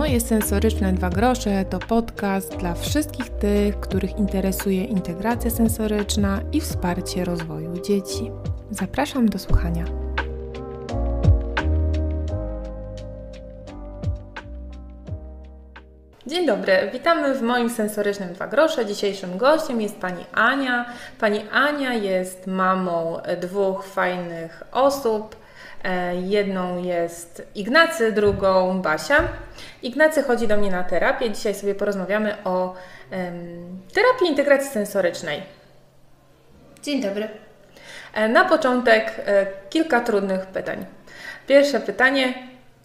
Moje sensoryczne dwa grosze to podcast dla wszystkich tych, których interesuje integracja sensoryczna i wsparcie rozwoju dzieci. Zapraszam do słuchania. Dzień dobry, witamy w moim sensorycznym Dwa Grosze. Dzisiejszym gościem jest pani Ania. Pani Ania jest mamą dwóch fajnych osób. E, jedną jest Ignacy, drugą Basia. Ignacy chodzi do mnie na terapię. Dzisiaj sobie porozmawiamy o um, terapii integracji sensorycznej. Dzień dobry. E, na początek e, kilka trudnych pytań. Pierwsze pytanie.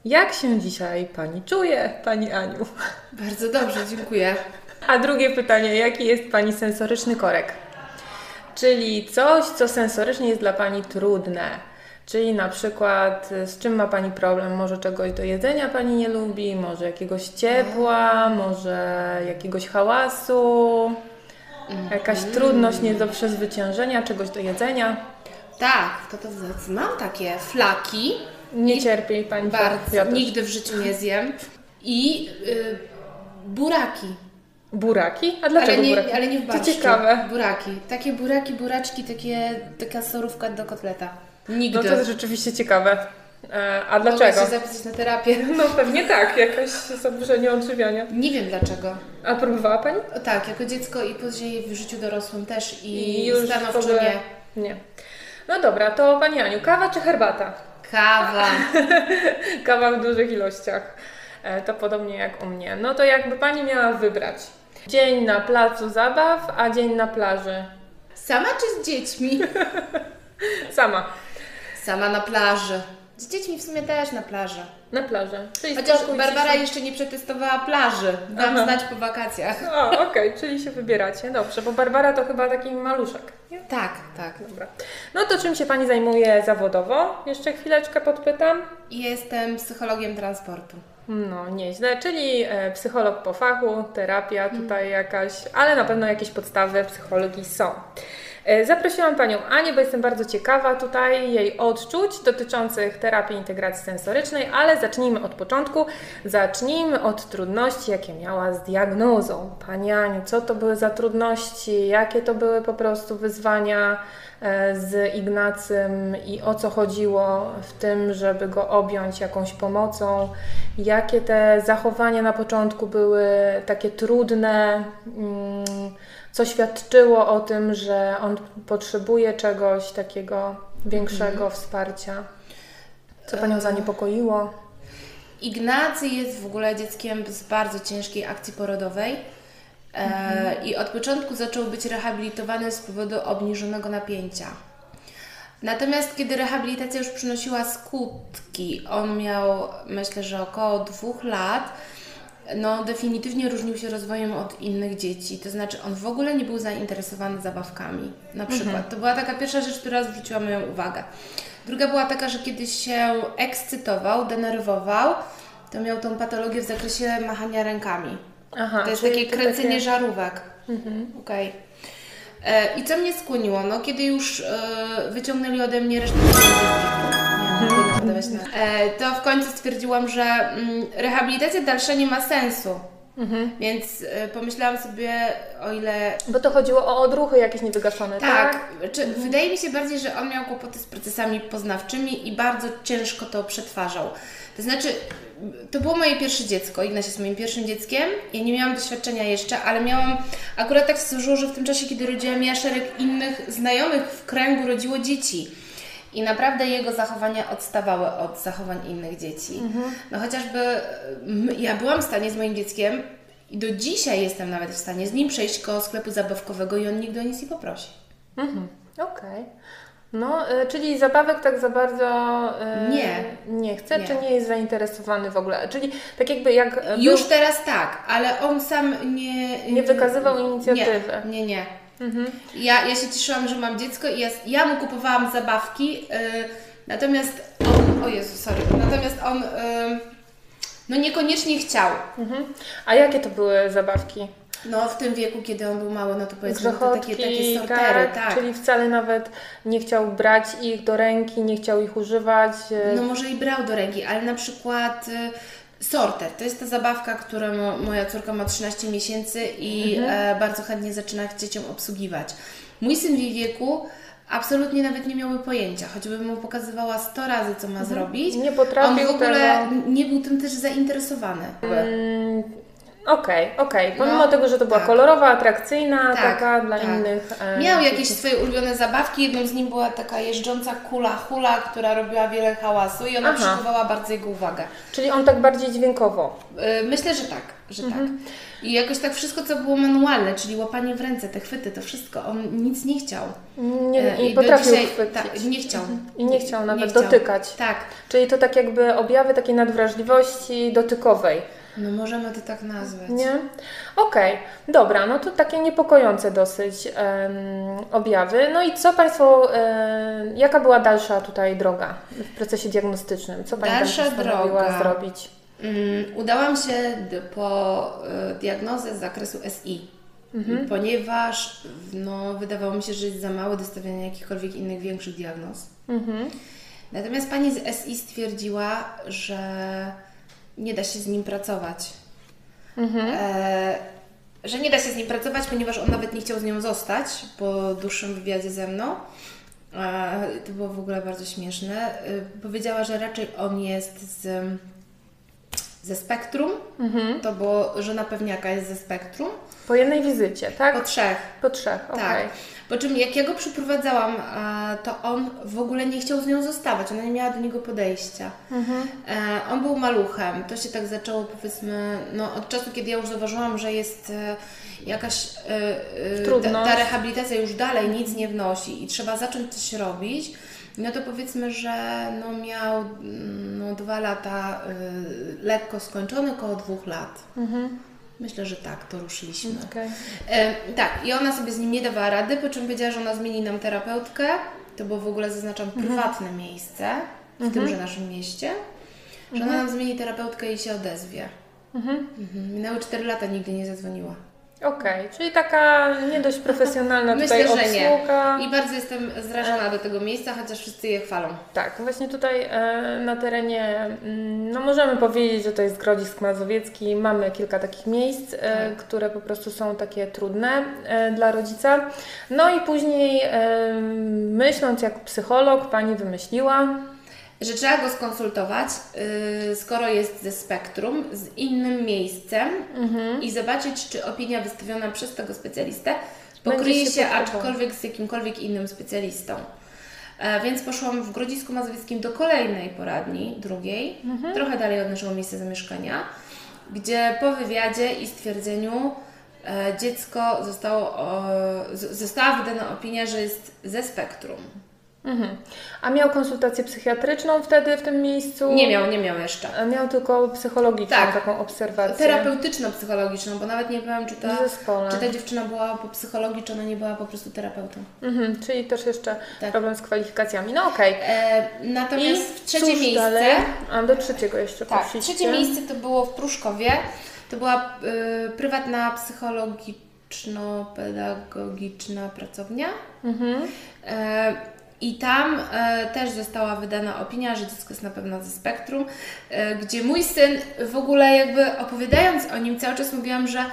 Jak się dzisiaj Pani czuje, Pani Aniu? Bardzo dobrze, dziękuję. A drugie pytanie. Jaki jest Pani sensoryczny korek? Czyli coś, co sensorycznie jest dla Pani trudne Czyli na przykład z czym ma Pani problem? Może czegoś do jedzenia Pani nie lubi, może jakiegoś ciepła, może jakiegoś hałasu, jakaś mm. trudność nie do przezwyciężenia, czegoś do jedzenia? Tak, to to mam takie flaki. Nie cierpię Pani bardzo. Ja nigdy w życiu nie zjem. I y, buraki. Buraki? A dlaczego ale nie, buraki? Ale nie w barszczu. To ciekawe. Buraki. Takie buraki, buraczki, takie, taka sorówka do kotleta. Nigdy. No to jest rzeczywiście ciekawe. E, a dlaczego? Mogę się zapisać na terapię. No pewnie tak, jakaś zaburzenie odżywiania. Nie wiem dlaczego. A próbowała Pani? O, tak, jako dziecko i później w życiu dorosłym też i, I już stanowczo ogóle... nie. Nie. No dobra, to Pani Aniu, kawa czy herbata? Kawa. kawa w dużych ilościach. E, to podobnie jak u mnie. No to jakby Pani miała wybrać dzień na placu zabaw, a dzień na plaży? Sama czy z dziećmi? Sama. Sama na plaży. Z dziećmi w sumie też na plaży. Na plaży. Czyli Chociaż Barbara jeszcze nie przetestowała plaży. Dam Aha. znać po wakacjach. O, okej, okay. czyli się wybieracie. Dobrze, bo Barbara to chyba taki maluszek. Nie? Tak, tak. Dobra. No to czym się Pani zajmuje zawodowo? Jeszcze chwileczkę podpytam. Jestem psychologiem transportu. No, nieźle, czyli e, psycholog po fachu, terapia tutaj jakaś, ale na pewno jakieś podstawy psychologii są. E, zaprosiłam Panią Anię, bo jestem bardzo ciekawa tutaj jej odczuć dotyczących terapii integracji sensorycznej, ale zacznijmy od początku. Zacznijmy od trudności, jakie miała z diagnozą. Pani Aniu, co to były za trudności, jakie to były po prostu wyzwania e, z Ignacym i o co chodziło w tym, żeby go objąć jakąś pomocą, jakie te zachowania na początku były takie trudne. Hmm, co świadczyło o tym, że on potrzebuje czegoś takiego większego mhm. wsparcia. Co Panią zaniepokoiło? Ignacy jest w ogóle dzieckiem z bardzo ciężkiej akcji porodowej. E, mhm. I od początku zaczął być rehabilitowany z powodu obniżonego napięcia. Natomiast kiedy rehabilitacja już przynosiła skutki, on miał myślę, że około dwóch lat, no definitywnie różnił się rozwojem od innych dzieci. To znaczy, on w ogóle nie był zainteresowany zabawkami. Na mhm. przykład. Mhm. To była taka pierwsza rzecz, która zwróciła moją uwagę. Druga była taka, że kiedy się ekscytował, denerwował, to miał tą patologię w zakresie machania rękami. Aha, to jest takie kręcenie takie... żarówek. Mhm. Okay. E, I co mnie skłoniło? No, kiedy już e, wyciągnęli ode mnie resztę E, to w końcu stwierdziłam, że mm, rehabilitacja dalsza nie ma sensu. Mhm. Więc y, pomyślałam sobie, o ile. Bo to chodziło o odruchy jakieś niewygaszone, tak? Tak. Czy, mhm. Wydaje mi się bardziej, że on miał kłopoty z procesami poznawczymi i bardzo ciężko to przetwarzał. To znaczy, to było moje pierwsze dziecko. Ignaś jest moim pierwszym dzieckiem. Ja nie miałam doświadczenia jeszcze, ale miałam. Akurat tak się złożyło, że w tym czasie, kiedy rodziłam ja, szereg innych znajomych w kręgu rodziło dzieci. I naprawdę jego zachowania odstawały od zachowań innych dzieci. Mhm. No chociażby ja byłam w stanie z moim dzieckiem i do dzisiaj jestem nawet w stanie z nim przejść koło sklepu zabawkowego i on nigdy o nic nie poprosi. Mhm. Okej. Okay. No, y, czyli zabawek tak za bardzo y, nie, nie chce, nie. czy nie jest zainteresowany w ogóle? Czyli tak jakby jak. Już był... teraz tak, ale on sam nie. Nie wykazywał inicjatywy. Nie, nie. nie. Mhm. Ja, ja się cieszyłam, że mam dziecko i ja, ja mu kupowałam zabawki, yy, natomiast on, o Jezu, sorry, natomiast on yy, no niekoniecznie chciał. Mhm. A jakie to były zabawki? No w tym wieku, kiedy on był mały, no to powiedzmy to takie, takie sortery, tak, tak. Czyli wcale nawet nie chciał brać ich do ręki, nie chciał ich używać. No może i brał do ręki, ale na przykład y, Sorter to jest ta zabawka, którą moja córka ma 13 miesięcy i e, bardzo chętnie zaczyna dzieciom obsługiwać. Mój syn w jej wieku absolutnie nawet nie miałby pojęcia, choćbym mu pokazywała 100 razy, co ma zrobić. Nie potrafił On w ogóle tego. nie był tym też zainteresowany. Mm, Okej, okej. Pomimo No, tego, że to była tak. kolorowa, atrakcyjna, Tak, taka dla tak. innych. e, Miał jakieś swoje ulubione zabawki. Jedną z nich była taka jeżdżąca kula hula, która robiła wiele hałasu i ona Aha. przykuwała bardzo jego uwagę. Czyli on tak bardziej dźwiękowo. Yy, Myślę, że tak, że Mhm. tak. I jakoś tak wszystko, co było manualne, czyli łapanie w ręce, te chwyty, to wszystko, on nic nie chciał. Nie, E, nie do potrafił dzisiaj- chwycić. tak, nie chciał. I nie chciał nawet chciał. dotykać. Tak, Czyli to tak jakby objawy takiej nadwrażliwości dotykowej. No możemy to tak nazwać. Nie? Okej, dobra, no to takie niepokojące dosyć em, objawy. No i co Państwo, e, jaka była dalsza tutaj droga w procesie diagnostycznym? Co Pani Dalsza droga. zrobić? Mm, Udałam się po y, diagnozę z zakresu SI, Mhm. ponieważ no, wydawało mi się, że jest za mało do stawiania jakichkolwiek innych większych diagnoz. Mhm. Natomiast pani z SI stwierdziła, że nie da się z nim pracować. Mhm. E, że nie da się z nim pracować, ponieważ on nawet nie chciał z nią zostać po dłuższym wywiadzie ze mną. E, to było w ogóle bardzo śmieszne. E, powiedziała, że raczej on jest z, ze spektrum. Mhm. To było, żona pewniaka jest ze spektrum. Po jednej wizycie, tak? Po trzech. Po trzech, okej. Tak. Po czym jak ja go przyprowadzałam, e, to on w ogóle nie chciał z nią zostawać, ona nie miała do niego podejścia. Mhm. E, On był maluchem. To się tak zaczęło powiedzmy, no od czasu, kiedy ja już zauważyłam, że jest e, jakaś ta, ta rehabilitacja już dalej nic nie wnosi i trzeba zacząć coś robić. No to powiedzmy, że no miał mm, no, dwa lata e, lekko skończone, około dwóch lat. Mhm. Myślę, że tak, to ruszyliśmy. Okej. E, tak, i ona sobie z nim nie dawała rady, po czym powiedziała, że ona zmieni nam terapeutkę. To było w ogóle, zaznaczam, prywatne miejsce w tymże naszym mieście. Że ona nam zmieni terapeutkę i się odezwie. Mhm. Mhm. Minęły 4 lata, nigdy nie zadzwoniła. Okej, czyli taka nie dość profesjonalna Myślę, tutaj nie. obsługa. I bardzo jestem zrażona do tego miejsca, chociaż wszyscy je chwalą. Tak, właśnie tutaj e, na terenie, mm, no możemy powiedzieć, że to jest Grodzisk Mazowiecki. Mamy kilka takich miejsc, e, Tak. które po prostu są takie trudne e, dla rodzica. No i później e, myśląc jak psycholog, Pani wymyśliła, Że trzeba go skonsultować, yy, skoro jest ze spektrum, z innym miejscem i zobaczyć, czy opinia wystawiona przez tego specjalistę pokryje się się aczkolwiek z jakimkolwiek innym specjalistą. E, więc poszłam w Grodzisku Mazowieckim do kolejnej poradni, drugiej, trochę dalej od naszego miejsca zamieszkania, gdzie po wywiadzie i stwierdzeniu e, dziecko zostało, e, została wydana opinia, że jest ze spektrum. Mhm. a miał konsultację psychiatryczną wtedy w tym miejscu? Nie miał, nie miał jeszcze. A Miał tylko psychologiczną Tak. taką obserwację. Terapeutyczno-psychologiczną, bo nawet nie wiem, czy ta, czy ta dziewczyna była po psychologii, czy ona nie była po prostu terapeutą. Mhm, czyli też jeszcze Tak. problem z kwalifikacjami. No okej. E, natomiast w trzecie miejsce. dalej? A do trzeciego jeszcze Tak, trzecie miejsce to było w Pruszkowie. To była y, prywatna psychologiczno-pedagogiczna pracownia. Mhm. E, I tam e, też została wydana opinia, że dziecko jest na pewno ze spektrum, e, gdzie mój syn w ogóle jakby opowiadając o nim cały czas mówiłam, że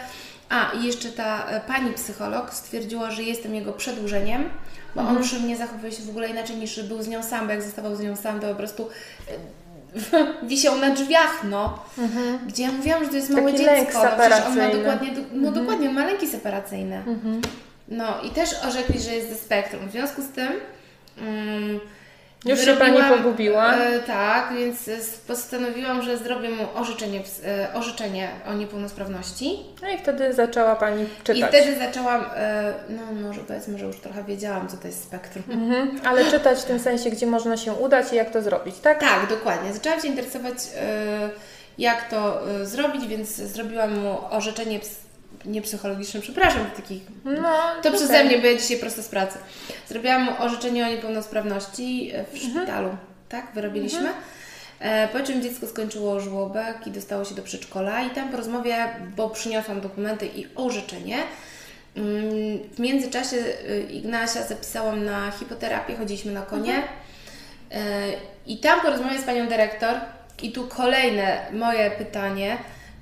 a i jeszcze ta e, pani psycholog stwierdziła, że jestem jego przedłużeniem, bo Mhm. on przy mnie zachowuje się w ogóle inaczej niż był z nią sam, bo jak zostawał z nią sam, to po prostu e, wisiał na drzwiach, no. Gdzie ja mówiłam, że to jest małe Mhm. Taki dziecko, no przecież on ma dokładnie, no dokładnie, on ma lęki separacyjne. Mhm. No i też orzekli, że jest ze spektrum. W związku z tym mm, Już się Pani pogubiła. E, tak, więc postanowiłam, że zrobię mu orzeczenie, e, orzeczenie o niepełnosprawności. No i wtedy zaczęła Pani czytać. I wtedy zaczęłam, e, no może powiedzmy, że już trochę wiedziałam, co to jest spektrum. Mhm. Ale czytać w tym sensie, gdzie można się udać i jak to zrobić, tak? Tak, dokładnie. Zaczęłam się interesować, e, jak to zrobić, więc zrobiłam mu orzeczenie ps- niepsychologiczne, przepraszam, takich No, To okej. przeze mnie, bo ja dzisiaj prosto z pracy. Zrobiłam orzeczenie o niepełnosprawności w szpitalu, tak? Wyrobiliśmy. E, Po czym dziecko skończyło żłobek i dostało się do przedszkola i tam po rozmowie, bo przyniosłam dokumenty i orzeczenie, mm, w międzyczasie y, Ignasia zapisałam na hipoterapię, chodziliśmy na konie. E, I tam po rozmowie z panią dyrektor I tu kolejne moje pytanie,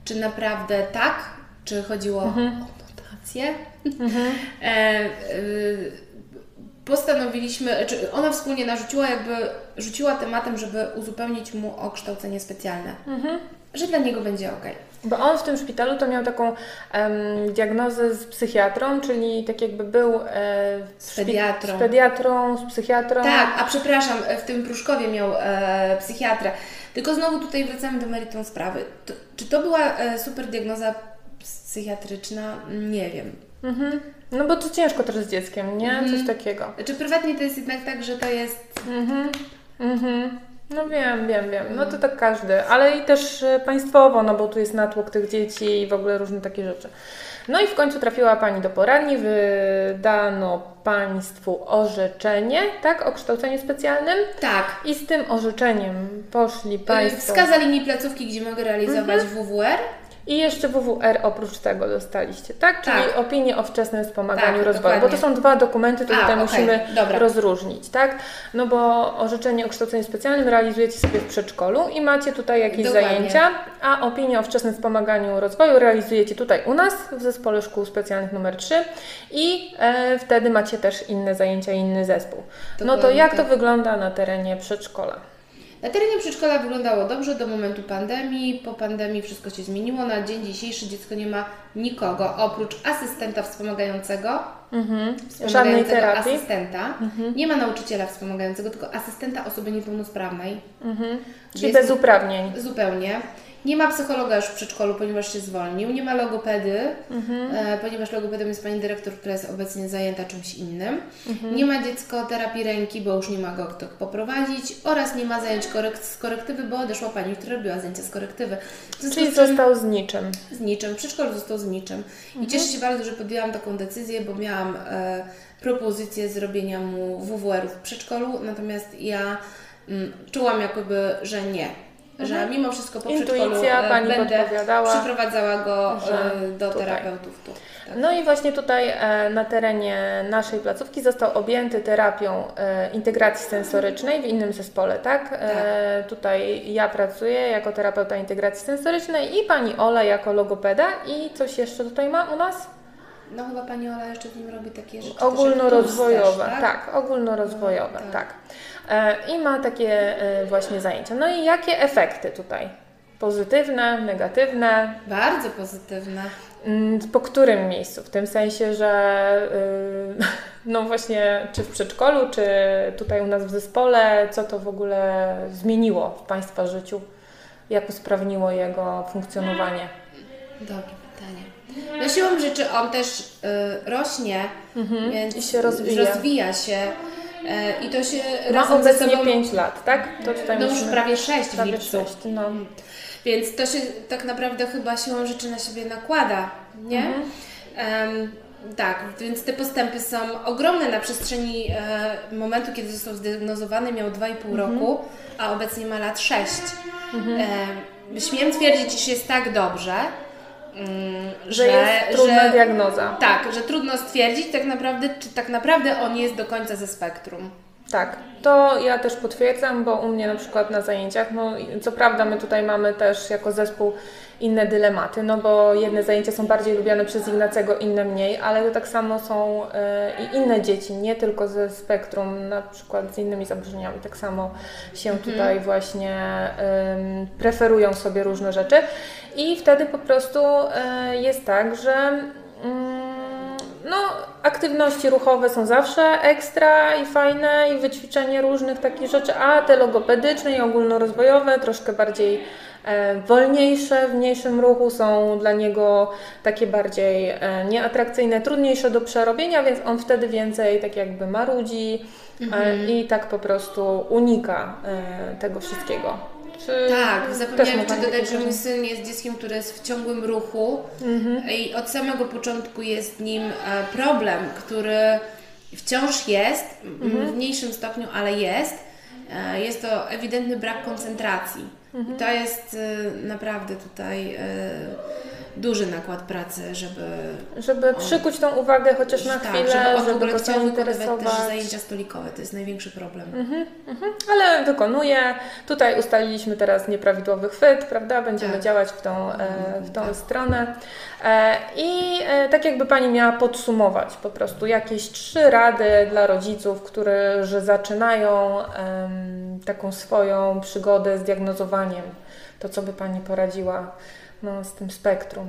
czy naprawdę tak? Czy chodziło mhm. o notację? Mhm. e, y, postanowiliśmy, czy ona wspólnie narzuciła, jakby rzuciła tematem, żeby uzupełnić mu o kształcenie specjalne. Mhm. Że dla niego będzie ok. Bo on w tym szpitalu to miał taką um, diagnozę z psychiatrą, czyli tak jakby był e, z pediatrą. Z pediatrą, z psychiatrą. Tak, a przepraszam, w tym Pruszkowie miał e, psychiatrę. Tylko znowu tutaj wracamy do meritum sprawy. To, czy to była e, super diagnoza psychiatryczna? Nie wiem. Mhm. No bo to ciężko też z dzieckiem, nie? Mhm. Coś takiego. Czy prywatnie to jest jednak tak, że to jest... Mhm. Mhm. No wiem, wiem, wiem. No to tak każdy, ale i też e, państwowo, no bo tu jest natłok tych dzieci i w ogóle różne takie rzeczy. No i w końcu trafiła Pani do poradni, wydano Państwu orzeczenie, tak, o kształceniu specjalnym. Tak. I z tym orzeczeniem poszli Państwo. Wskazali mi placówki, gdzie mogę realizować mhm. WWR. I jeszcze WWR oprócz tego dostaliście, tak? Czyli tak. opinię o wczesnym wspomaganiu tak, rozwoju. Dokładnie. Bo to są dwa dokumenty, to A, tutaj okay. musimy Dobra. rozróżnić, tak? No bo orzeczenie o kształceniu specjalnym realizujecie sobie w przedszkolu i macie tutaj jakieś dokładnie. zajęcia, a opinię o wczesnym wspomaganiu rozwoju realizujecie tutaj u nas w Zespole Szkół Specjalnych numer 3 i e, wtedy macie też inne zajęcia, inny zespół. Dokładnie, no to jak to wygląda na terenie przedszkola? Na terenie przedszkola wyglądało dobrze do momentu pandemii. Po pandemii wszystko się zmieniło. Na dzień dzisiejszy dziecko nie ma nikogo oprócz asystenta wspomagającego. Mhm. Żadnej terapii. asystenta. Mhm. Nie ma nauczyciela wspomagającego, tylko asystenta osoby niepełnosprawnej. Mhm. Czyli bez uprawnień. Zupełnie. Nie ma psychologa już w przedszkolu, ponieważ się zwolnił. Nie ma logopedy, mhm. e, ponieważ logopedem jest pani dyrektor, która jest obecnie zajęta czymś innym. Mhm. Nie ma dziecko terapii ręki, bo już nie ma go kto poprowadzić. Oraz nie ma zajęć korekt z korektywy, bo odeszła pani, która robiła zajęcia z korektywy. Czyli został z niczym. Z niczym. Przedszkolu został z niczym. Mhm. I cieszę się bardzo, że podjęłam taką decyzję, bo miałam e, propozycję zrobienia mu WWR-u w przedszkolu, natomiast ja mm, czułam jakoby, że nie że mhm. mimo wszystko po Intuicja, e, Pani będę podpowiadała, przyprowadzała go e, do tutaj. terapeutów tu. Tak. No i właśnie tutaj e, na terenie naszej placówki został objęty terapią integracji sensorycznej w innym zespole, tak? tak. Tutaj ja pracuję jako terapeuta integracji sensorycznej i Pani Ola jako logopeda i coś jeszcze tutaj ma u nas? No chyba Pani Ola jeszcze w nim robi takie rzeczy. Ogólnorozwojowe, też, tak? tak? ogólnorozwojowe, no, tak. tak. E, I ma takie e, właśnie zajęcia. No i jakie efekty tutaj? Pozytywne, negatywne? Bardzo pozytywne. Mm, po którym miejscu? W tym sensie, że y, no właśnie, czy w przedszkolu, czy tutaj u nas w zespole, co to w ogóle zmieniło w Państwa życiu? Jak usprawniło jego funkcjonowanie? Dobre pytanie. No siłą rzeczy on też y, rośnie, mhm. więc I się rozwija. rozwija się I to się Ma razem obecnie ze sobą... 5 lat, tak? To tutaj no już prawie 6 prawie w 6, no. Więc to się tak naprawdę chyba siłą rzeczy na siebie nakłada, nie? Mhm. Um, tak, więc te postępy są ogromne na przestrzeni e, momentu, kiedy został zdiagnozowany, miał 2,5 mhm. roku, a obecnie ma lat 6. Mhm. E, śmiem twierdzić, że jest tak dobrze, że, że jest trudna że, diagnoza. Tak, że trudno stwierdzić tak naprawdę, czy tak naprawdę on jest do końca ze spektrum. Tak, to ja też potwierdzam, bo u mnie na przykład na zajęciach, no co prawda my tutaj mamy też jako zespół inne dylematy, no bo jedne zajęcia są bardziej lubiane przez Ignacego, inne mniej, ale to tak samo są e, i inne dzieci, nie tylko ze spektrum, na przykład z innymi zaburzeniami, tak samo się mhm. tutaj właśnie preferują sobie różne rzeczy i wtedy po prostu e, jest tak, że mm, no, aktywności ruchowe są zawsze ekstra i fajne i wyćwiczenie różnych takich rzeczy, a te logopedyczne i ogólnorozwojowe troszkę bardziej e, wolniejsze, w mniejszym ruchu są dla niego takie bardziej e, nieatrakcyjne, trudniejsze do przerobienia, więc on wtedy więcej tak jakby marudzi mhm. i tak po prostu unika tego wszystkiego. Czy tak, zapomniałam jeszcze dodać, że mój syn jest dzieckiem, które jest w ciągłym ruchu mhm. i od samego początku jest nim e, problem, który wciąż jest, mhm. w mniejszym stopniu, ale jest. E, jest to ewidentny brak koncentracji. Mhm. I to jest e, naprawdę tutaj duży nakład pracy, żeby... Żeby przykuć tą uwagę chociaż na tak, chwilę, żeby on w żeby ogóle chciał wykonywać też zajęcia stolikowe, to jest największy problem. Ale wykonuje. Tutaj ustaliliśmy teraz nieprawidłowy chwyt, prawda? Będziemy Tak. działać w tą, e, w tą stronę. E, I e, tak jakby Pani miała podsumować po prostu jakieś trzy rady dla rodziców, którzy zaczynają taką swoją przygodę z diagnozowaniem. To co by Pani poradziła no, z tym spektrum?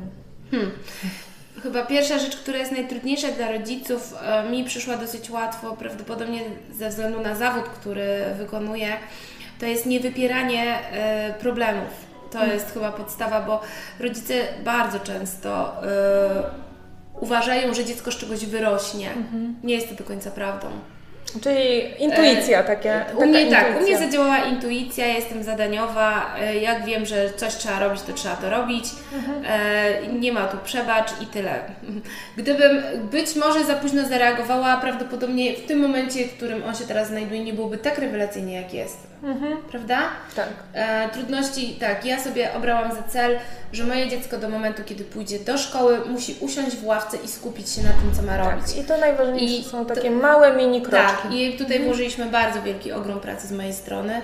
Chyba pierwsza rzecz, która jest najtrudniejsza dla rodziców, e, mi przyszła dosyć łatwo, prawdopodobnie ze względu na zawód, który wykonuję, to jest niewypieranie e, problemów. To jest chyba podstawa, bo rodzice bardzo często e, uważają, że dziecko z czegoś wyrośnie. Nie jest to do końca prawdą. Czyli intuicja takie. U mnie taka tak, u mnie intuicja. zadziałała intuicja, ja jestem zadaniowa. e, Jak wiem, że coś trzeba robić, to trzeba to robić. E, nie ma tu przebacz i tyle. Gdybym być może za późno zareagowała, prawdopodobnie w tym momencie, w którym on się teraz znajduje, nie byłoby tak rewelacyjnie, jak jest. Prawda? Tak. E, trudności, tak, ja sobie obrałam za cel, że moje dziecko do momentu, kiedy pójdzie do szkoły, musi usiąść w ławce i skupić się na tym, co ma robić. Tak. I to najważniejsze I są to- takie małe mini kroczki. Tak, i tutaj włożyliśmy bardzo wielki ogrom pracy z mojej strony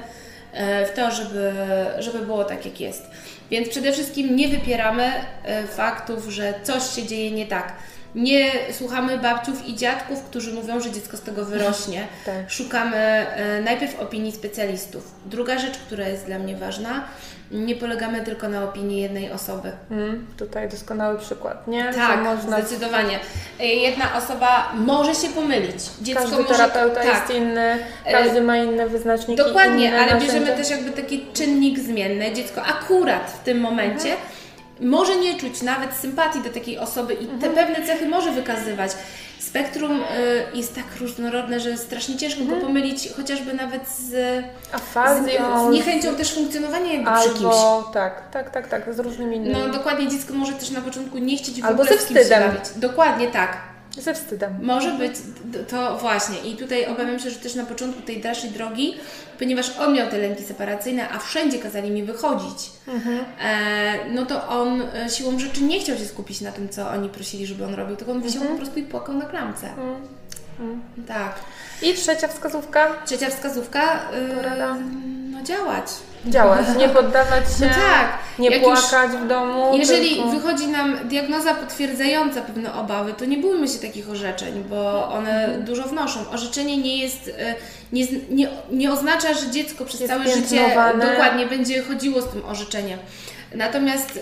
e, w to, żeby, żeby było tak, jak jest. Więc przede wszystkim nie wypieramy e, faktów, że coś się dzieje nie tak. Nie słuchamy babciów i dziadków, którzy mówią, że dziecko z tego wyrośnie. Tak. Szukamy e, najpierw opinii specjalistów. Druga rzecz, która jest dla mnie ważna, nie polegamy tylko na opinii jednej osoby. Mm, tutaj doskonały przykład, nie? Tak, można. zdecydowanie. E, Jedna osoba może się pomylić. Dziecko Każdy może, terapeuta tak, jest inny, każdy ma inne wyznaczniki. Dokładnie, inne ale narzędzia. bierzemy też jakby taki czynnik zmienny. Dziecko akurat w tym momencie Mhm. Może nie czuć nawet sympatii do takiej osoby i Mhm. te pewne cechy może wykazywać. Spektrum y, jest tak różnorodne, że strasznie ciężko Mhm. go pomylić chociażby nawet z, z, Afazją. z niechęcią też funkcjonowania jakby przy kimś. Albo tak, tak, tak, tak, z różnymi innymi. No dokładnie, dziecko może też na początku nie chcieć w Albo ogóle ze z wstydem. Dokładnie tak. Ze wstydem. Może być to właśnie. I tutaj obawiam się, że też na początku tej dalszej drogi, ponieważ on miał te lęki separacyjne, a wszędzie kazali mi wychodzić, e, no to on e, siłą rzeczy nie chciał się skupić na tym, co oni prosili, żeby on robił, tylko on wisiał po prostu i płakał na klamce. Tak. I trzecia wskazówka. Trzecia wskazówka, y, no działać. Działać, nie poddawać się, No tak. nie Jak płakać w domu. Jeżeli tylko... wychodzi nam diagnoza potwierdzająca pewne obawy, to nie bójmy się takich orzeczeń, bo one Mhm. dużo wnoszą. Orzeczenie nie jest, e, nie, nie, nie oznacza, że dziecko przez Jest całe życie dokładnie będzie chodziło z tym orzeczeniem. Natomiast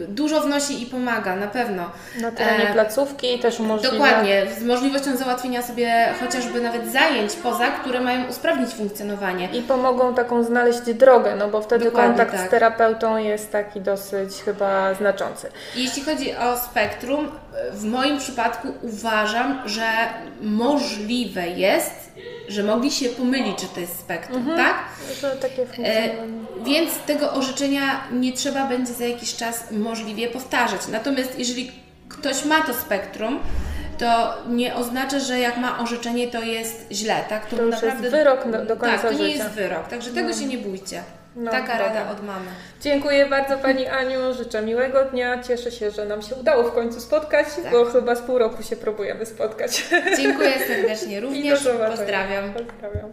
e, dużo wnosi i pomaga, na pewno. Na terenie E, placówki też umożliwia. Dokładnie, z możliwością załatwienia sobie chociażby nawet zajęć poza, które mają usprawnić funkcjonowanie. I pomogą taką znaleźć drogę, no bo wtedy Dokładnie kontakt tak. z terapeutą jest taki dosyć chyba znaczący. Jeśli chodzi o spektrum, w moim przypadku uważam, że możliwe jest, że mogli się pomylić, że to jest spektrum, tak? Że takie E, więc tego orzeczenia nie trzeba będzie za jakiś czas możliwie powtarzać. Natomiast jeżeli ktoś ma to spektrum, to nie oznacza, że jak ma orzeczenie, to jest źle, tak? To już jest wyrok do- do końca Tak, to nie życia. jest wyrok, także tego się nie bójcie. No, Taka dobra. rada od mamy. Dziękuję bardzo Pani Aniu, życzę miłego dnia. Cieszę się, że nam się udało w końcu spotkać, Tak. bo chyba z pół roku się próbujemy spotkać. Dziękuję serdecznie również. Pozdrawiam. Pozdrawiam.